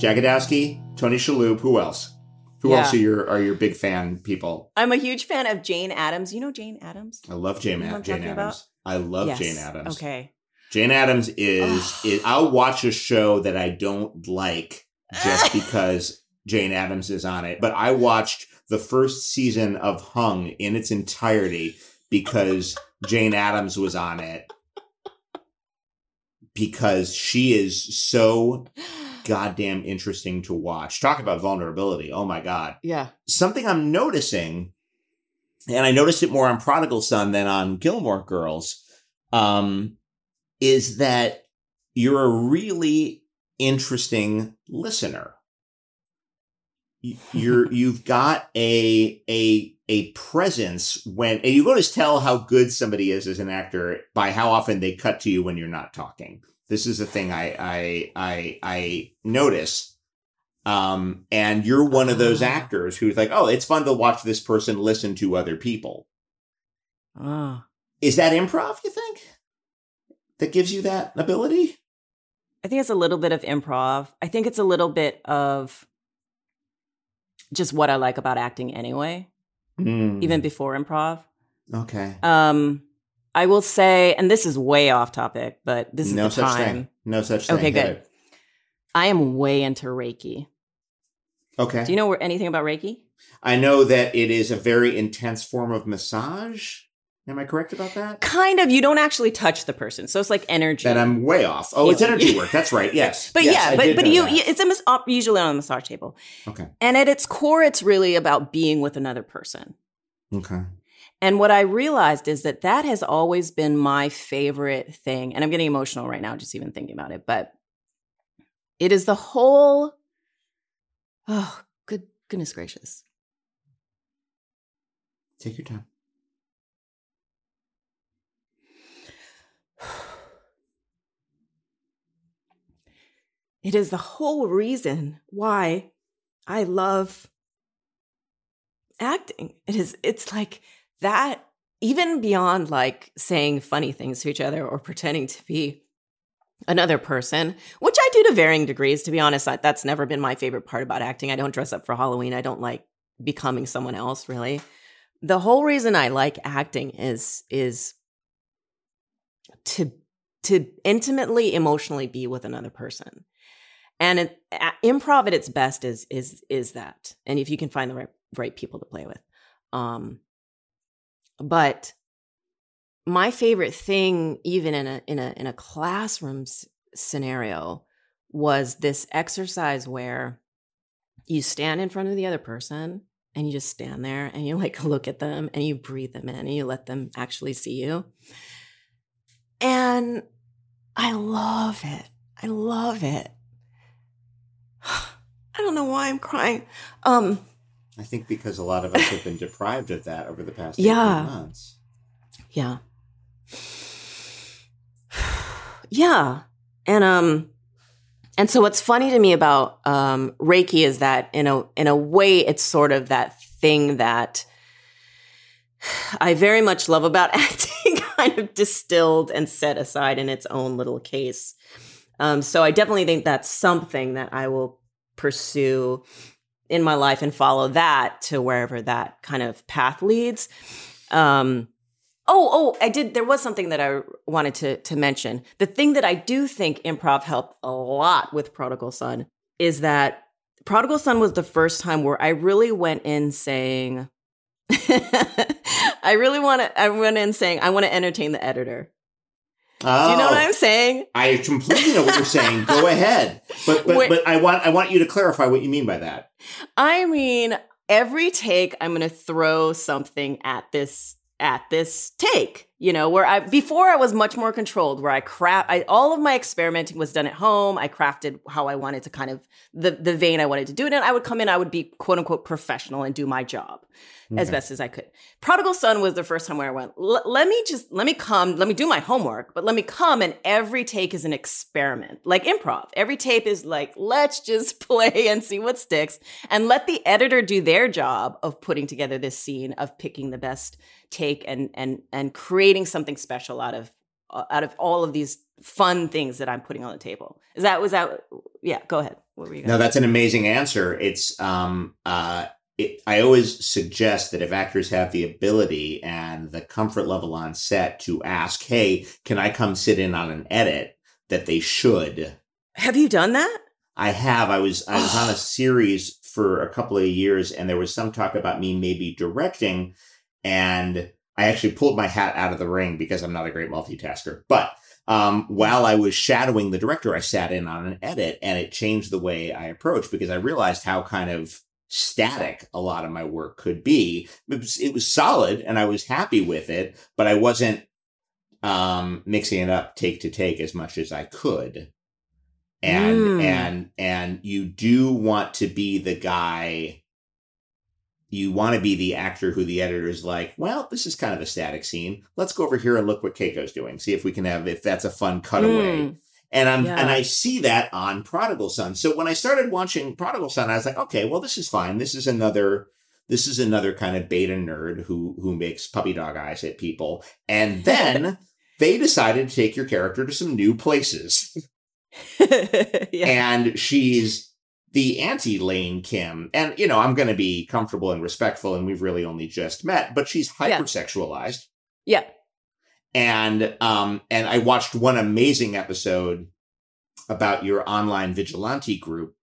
Jagodowski, Tony Shalhoub, who else? Who Yeah. else are your are your big fan people? I'm a huge fan of Jane Adams. You know Jane Adams? I love Jane, You know what I'm Jane talking Adams. I love Yes. Jane Adams. Okay. Jane Adams is, is I'll watch a show that I don't like just because Jane Adams is on it. But I watched the first season of Hung in its entirety because Jane Adams was on it. Because she is so goddamn interesting to watch. Talk about vulnerability. Oh my God. Yeah. Something I'm noticing, and I noticed it more on Prodigal Son than on Gilmore Girls, um, is that you're a really interesting listener. You're you've got a a a presence when and you always tell how good somebody is as an actor by how often they cut to you when you're not talking. This is a thing I I I I notice. Um, and you're one of those Ah. actors who's like, oh, it's fun to watch this person listen to other people. Oh. Is that improv, you think? That gives you that ability? I think it's a little bit of improv. I think it's a little bit of just what I like about acting anyway, Mm, even before improv. okay. Um, I will say, and this is way off topic, but this is no the such time. thing. No such thing. Okay, good. I am way into Reiki. Okay. Do you know anything about Reiki? I know that it is a very intense form of massage. Am I correct about that? Kind of. You don't actually touch the person, so it's like energy. That I'm way off. Oh, it's energy work. That's right. Yes. But Yes, yeah, but but you, that. it's a mas- usually on a massage table, Okay. and at its core, it's really about being with another person. Okay. And what I realized is that that has always been my favorite thing. And I'm getting emotional right now just even thinking about it. But it is the whole, oh, good goodness gracious. Take your time. It is the whole reason why I love acting. It is, it's like that, even beyond like saying funny things to each other or pretending to be another person, which I do to varying degrees. To be honest, that's never been my favorite part about acting. I don't dress up for Halloween. I don't like becoming someone else, really. The whole reason I like acting is is to to intimately emotionally be with another person and it, improv at its best is is is that and if you can find the right right people to play with um but my favorite thing even in a in a in a classroom s- scenario was this exercise where you stand in front of the other person and you just stand there and you like look at them and you breathe them in and you let them actually see you and I love it. I love it. I don't know why I'm crying. Um, I think because a lot of us have been deprived of that over the past Yeah. months. yeah. Yeah. And um and so what's funny to me about um Reiki is that in a in a way it's sort of that thing that I very much love about acting kind of distilled and set aside in its own little case. Um so I definitely think that's something that I will pursue in my life and follow that to wherever that kind of path leads. Um Oh, oh, I did. There was something that I wanted to to mention. The thing that I do think improv helped a lot with Prodigal Son is that Prodigal Son was the first time where I really went in saying, I really want to. I went in saying I want to entertain the editor. Oh, Do you know what I'm saying? I completely know what you're saying. Go ahead. But but, Wait. but I want I want you to clarify what you mean by that. I mean, every take I'm going to throw something at this at this take, you know, where I before I was much more controlled where I craft I all of my experimenting was done at home. I crafted how I wanted to kind of the the vein I wanted to do it in. I would come in, I would be quote unquote professional and do my job as best as I could. Prodigal Son was the first time where I went, let me just, let me come, let me do my homework, but let me come and every take is an experiment, like improv. Every tape is like, let's just play and see what sticks and let the editor do their job of putting together this scene, of picking the best take and, and, and creating something special out of uh, out of all of these fun things that I'm putting on the table. Is that was that? Yeah, go ahead. What were you? No, that's an amazing answer. It's um uh. It, I always suggest that if actors have the ability and the comfort level on set to ask, "Hey, can I come sit in on an edit?" that they should. Have you done that? I have. I was I was on a series for a couple of years, and there was some talk about me maybe directing, and I actually pulled my hat out of the ring because I'm not a great multitasker. But um, while I was shadowing the director, I sat in on an edit and it changed the way I approached because I realized how kind of static a lot of my work could be. It was, it was solid and I was happy with it, but I wasn't um, mixing it up take to take as much as I could. And, mm. and, and you do want to be the guy you want to be the actor who the editor is like, well, this is kind of a static scene. Let's go over here and look what Keiko's doing. See if we can have if that's a fun cutaway. Mm. And I'm yeah. and I see that on Prodigal Son. So when I started watching Prodigal Son, I was like, okay, well, this is fine. This is another this is another kind of beta nerd who who makes puppy dog eyes at people. And then they decided to take your character to some new places. yeah. And she's the anti Lane Kim, and you know, I'm going to be comfortable and respectful, and we've really only just met, but she's hypersexualized. Yeah. And um, and I watched one amazing episode about your online vigilante group,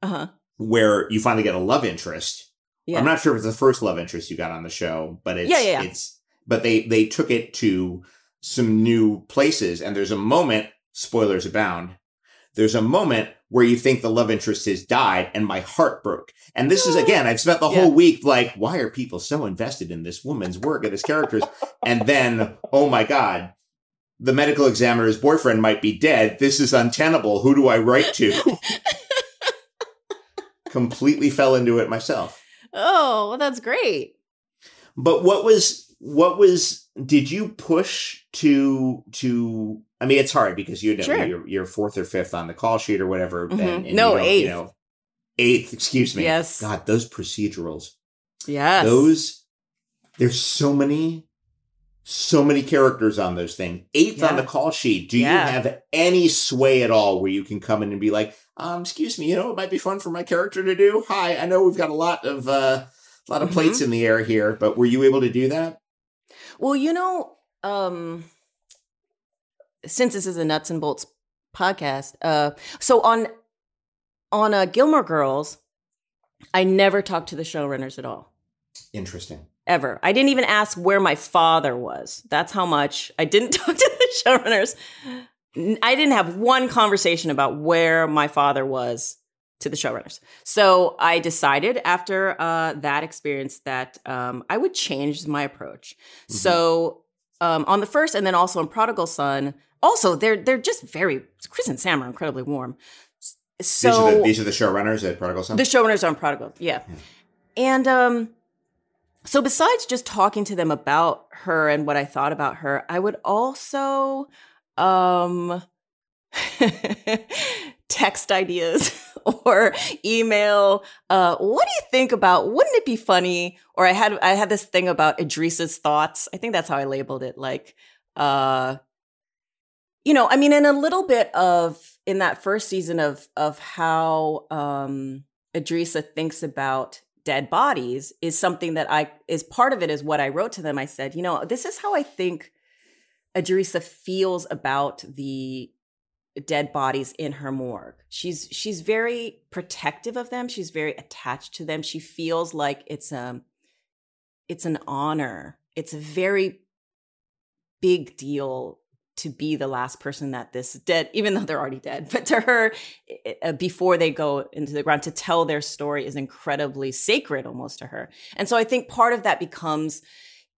uh-huh. where you finally get a love interest. Yeah. I'm not sure if it's the first love interest you got on the show, but it's yeah, yeah, yeah. it's but they they took it to some new places, and there's a moment. Spoilers abound. There's a moment where you think the love interest has died and my heart broke. And this is again, I've spent the yeah. whole week like, why are people so invested in this woman's work and this characters? and then, oh my God, the medical examiner's boyfriend might be dead. This is untenable. Who do I write to? Completely fell into it myself. Oh, well, that's great. But what was what was did you push to to I mean, it's hard because you know sure. you're, you're fourth or fifth on the call sheet or whatever. Mm-hmm. And, and no, eighth. You know, eighth. Excuse me. Yes. God, those procedurals. Yes. Those. There's so many, so many characters on those things. Eighth yeah. on the call sheet. Do yeah. you have any sway at all where you can come in and be like, um, excuse me, you know, it might be fun for my character to do. Hi, I know we've got a lot of uh, a lot of mm-hmm. plates in the air here, but were you able to do that? Well, you know, um since this is a nuts and bolts podcast, uh, so on on uh, Gilmore Girls, I never talked to the showrunners at all. Interesting. Ever. I didn't even ask where my father was. That's how much I didn't talk to the showrunners. I didn't have one conversation about where my father was to the showrunners. So I decided after uh, that experience that um, I would change my approach. Mm-hmm. So um, on the first, and then also on Prodigal Son, also they're they're just very Chris and Sam are incredibly warm. So these are the, these are the showrunners at Prodigal Son. The showrunners on Prodigal, yeah. yeah. And um, so besides just talking to them about her and what I thought about her, I would also um text ideas or email uh, what do you think about wouldn't it be funny or i had i had this thing about Edrisa's thoughts i think that's how i labeled it like uh you know, I mean, in a little bit of in that first season of of how um Edrisa thinks about dead bodies is something that I is part of it is what I wrote to them. I said, you know, this is how I think Edrisa feels about the dead bodies in her morgue. She's she's very protective of them. She's very attached to them. She feels like it's a um, it's an honor. It's a very big deal to be the last person that this dead, even though they're already dead, but to her, uh, before they go into the ground, to tell their story is incredibly sacred almost to her. And so I think part of that becomes,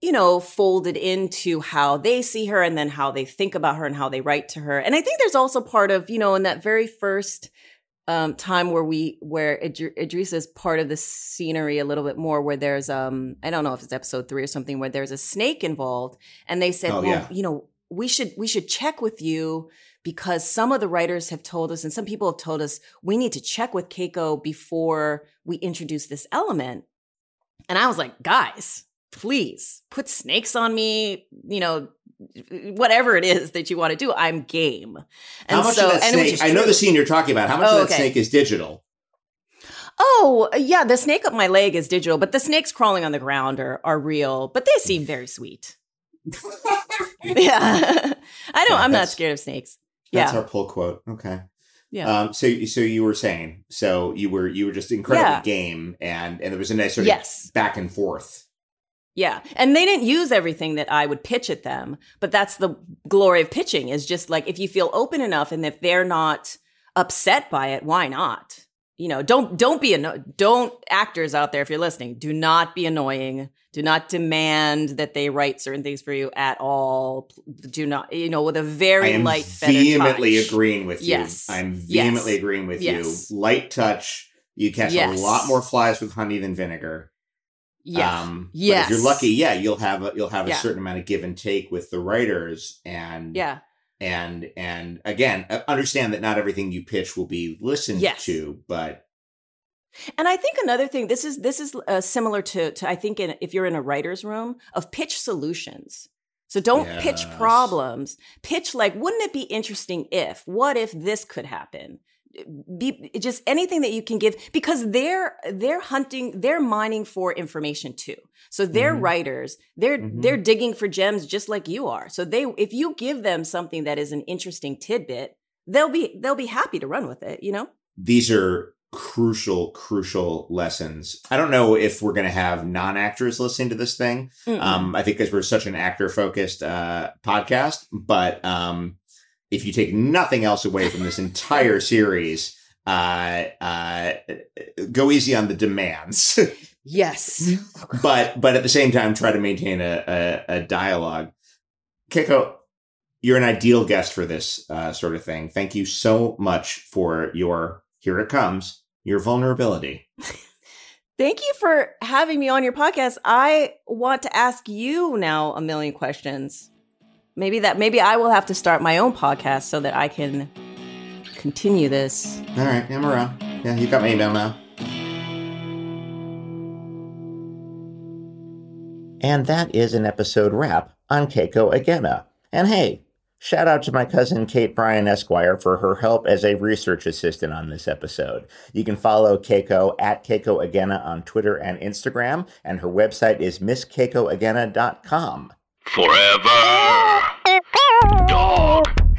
you know, folded into how they see her and then how they think about her and how they write to her. And I think there's also part of, you know, in that very first um, time where we where Idr- Edrisa is part of the scenery a little bit more, where there's um I don't know if it's episode three or something where there's a snake involved, and they said, oh, well, yeah. you know, we should we should check with you because some of the writers have told us and some people have told us we need to check with Keiko before we introduce this element. And I was like, guys, please put snakes on me, you know, whatever it is that you want to do, I'm game. And How much so, of that snake? I know the scene you're talking about. How much oh, of that okay. snake is digital? Oh, yeah, the snake up my leg is digital, but the snakes crawling on the ground are, are real, but they seem very sweet. yeah. I don't yeah, I'm not scared of snakes. That's yeah. our pull quote. Okay. Yeah. Um, so so you were saying so you were you were just incredibly yeah. game and and there was a nice sort of yes. back and forth. Yeah. And they didn't use everything that I would pitch at them, but that's the glory of pitching is just like if you feel open enough and if they're not upset by it, why not? You know, don't don't be anno- don't actors out there if you're listening, do not be annoying. Do not demand that they write certain things for you at all. Do not, you know, with a very light, vehemently agreeing with you. Yes, I'm vehemently yes. agreeing with yes. you. Light touch. You catch a lot more flies with honey than vinegar. Yeah. Um, yes. If you're lucky, yeah, you'll have a, you'll have a yeah. certain amount of give and take with the writers, and yeah, and and again, uh, understand that not everything you pitch will be listened yes. to, but. And I think another thing this is this is uh, similar to to I think in, if you're in a writer's room of pitch solutions. So don't yes. pitch problems. Pitch like, wouldn't it be interesting if? What if this could happen? be just anything that you can give because they're they're hunting they're mining for information too so they're mm-hmm. writers they're mm-hmm. they're digging for gems just like you are so they if you give them something that is an interesting tidbit they'll be they'll be happy to run with it you know these are crucial crucial lessons i don't know if we're going to have non-actors listening to this thing mm um i think because we're such an actor focused uh podcast but um if you take nothing else away from this entire series, uh, uh, go easy on the demands. yes, but but at the same time, try to maintain a, a, a dialogue. Keiko, you're an ideal guest for this uh, sort of thing. Thank you so much for your here it comes your vulnerability. Thank you for having me on your podcast. I want to ask you now a million questions maybe that maybe I will have to start my own podcast so that I can continue this. All right, I'm around. Yeah, you got my email now. And that is an episode wrap on Keiko Agena. And hey, shout out to my cousin Kate Bryan Esquire for her help as a research assistant on this episode. You can follow Keiko at Keiko Agena on Twitter and Instagram, and her website is misskeikoagena.com. Forever. Dog.